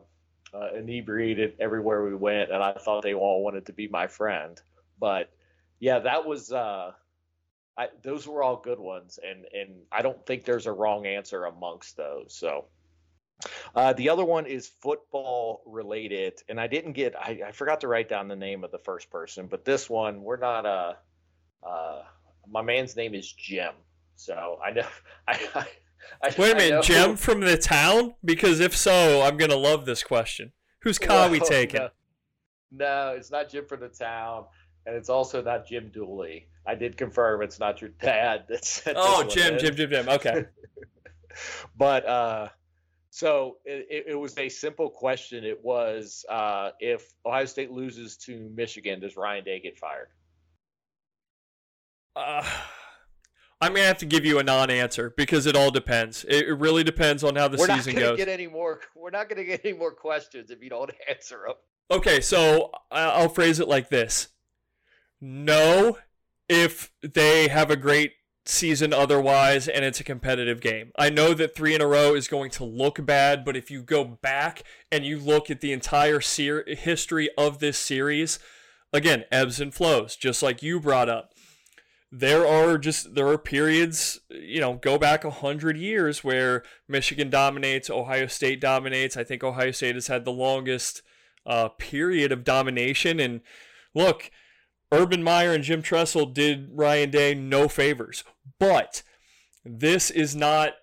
uh, inebriated everywhere we went, and I thought they all wanted to be my friend. But yeah, that was. Uh, I, those were all good ones, and and I don't think there's a wrong answer amongst those. So uh, the other one is football related, and I didn't get. I, I, forgot to write down the name of the first person, but this one we're not. Uh, uh, my man's name is Jim, so I know. I, I, I Wait a minute, Jim from the town? Because if so, I'm gonna love this question. Whose car well, we taking? No, no, it's not Jim from the town, and it's also not Jim Dooley. I did confirm it's not your dad. That's oh, Jim, Jim, Jim, Jim. Okay. but uh, so it, it, was a simple question. It was uh, if Ohio State loses to Michigan, does Ryan Day get fired? Uh, I'm gonna have to give you a non-answer because it all depends. It, it really depends on how the we're season goes. Get any more? We're not gonna get any more questions if you don't answer them. Okay, so I'll phrase it like this: No, if they have a great season otherwise and it's a competitive game. I know that 3 in a row is going to look bad, but if you go back and you look at the entire ser- history of this series, again, ebbs and flows, just like you brought up. There are just there are periods, you know, go back a hundred years where Michigan dominates, Ohio State dominates. I think Ohio State has had the longest uh, period of domination. And look, Urban Meyer and Jim Tressel did Ryan Day no favors. But this is not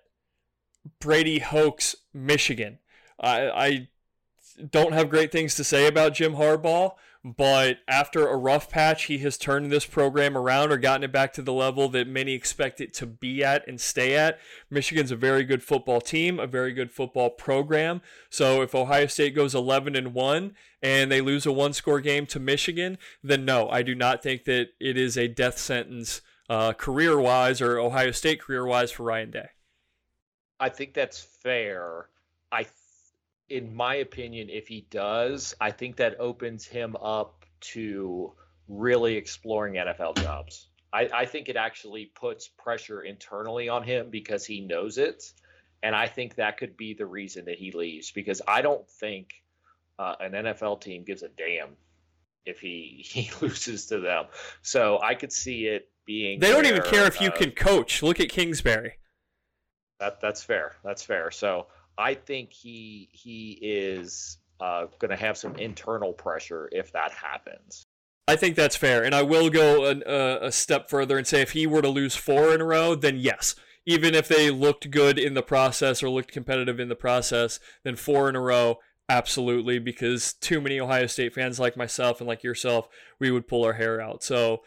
Brady Hoke Michigan. I, I don't have great things to say about Jim Harbaugh, but after a rough patch, he has turned this program around or gotten it back to the level that many expect it to be at and stay at. Michigan's a very good football team, a very good football program. So if Ohio State goes 11 and 1 and they lose a one score game to Michigan, then no, I do not think that it is a death sentence uh, career wise or Ohio State career wise for Ryan Day. I think that's fair. I in my opinion, if he does, I think that opens him up to really exploring NFL jobs. I, I, think it actually puts pressure internally on him because he knows it. And I think that could be the reason that he leaves because I don't think uh, an NFL team gives a damn if he, he loses to them. So I could see it being. They don't even care if you uh, can coach. Look at Kingsbury. That, that's fair. That's fair. So I think he he is uh, going to have some internal pressure if that happens. I think that's fair, and I will go a, a step further and say if he were to lose four in a row, then yes, even if they looked good in the process or looked competitive in the process, then four in a row, absolutely, because too many Ohio State fans like myself and like yourself, we would pull our hair out. So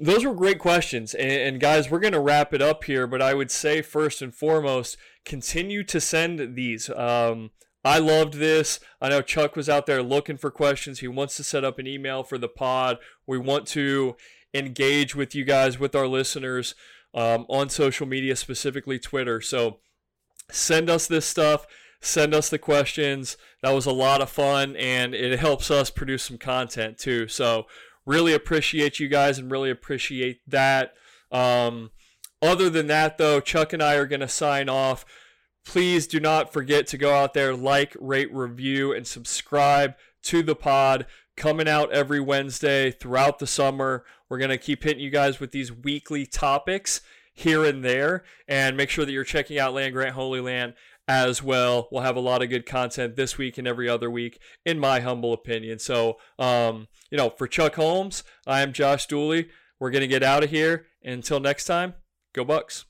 those were great questions. And, and guys, we're going to wrap it up here, but I would say first and foremost, continue to send these. Um, I loved this. I know Chuck was out there looking for questions. He wants to set up an email for the pod. We want to engage with you guys, with our listeners um, on social media, specifically Twitter. So send us this stuff. Send us the questions. That was a lot of fun, and it helps us produce some content too. So really appreciate you guys and really appreciate that. Um, other than that, though, Chuck and I are going to sign off. Please do not forget to go out there, like, rate, review, and subscribe to the pod. Coming out every Wednesday throughout the summer. We're going to keep hitting you guys with these weekly topics here and there. And make sure that you're checking out Land Grant Holy Land as well. We'll have a lot of good content this week and every other week, in my humble opinion. So, um, you know, for Chuck Holmes, I am Josh Dooley. We're going to get out of here. Until next time, go Bucks.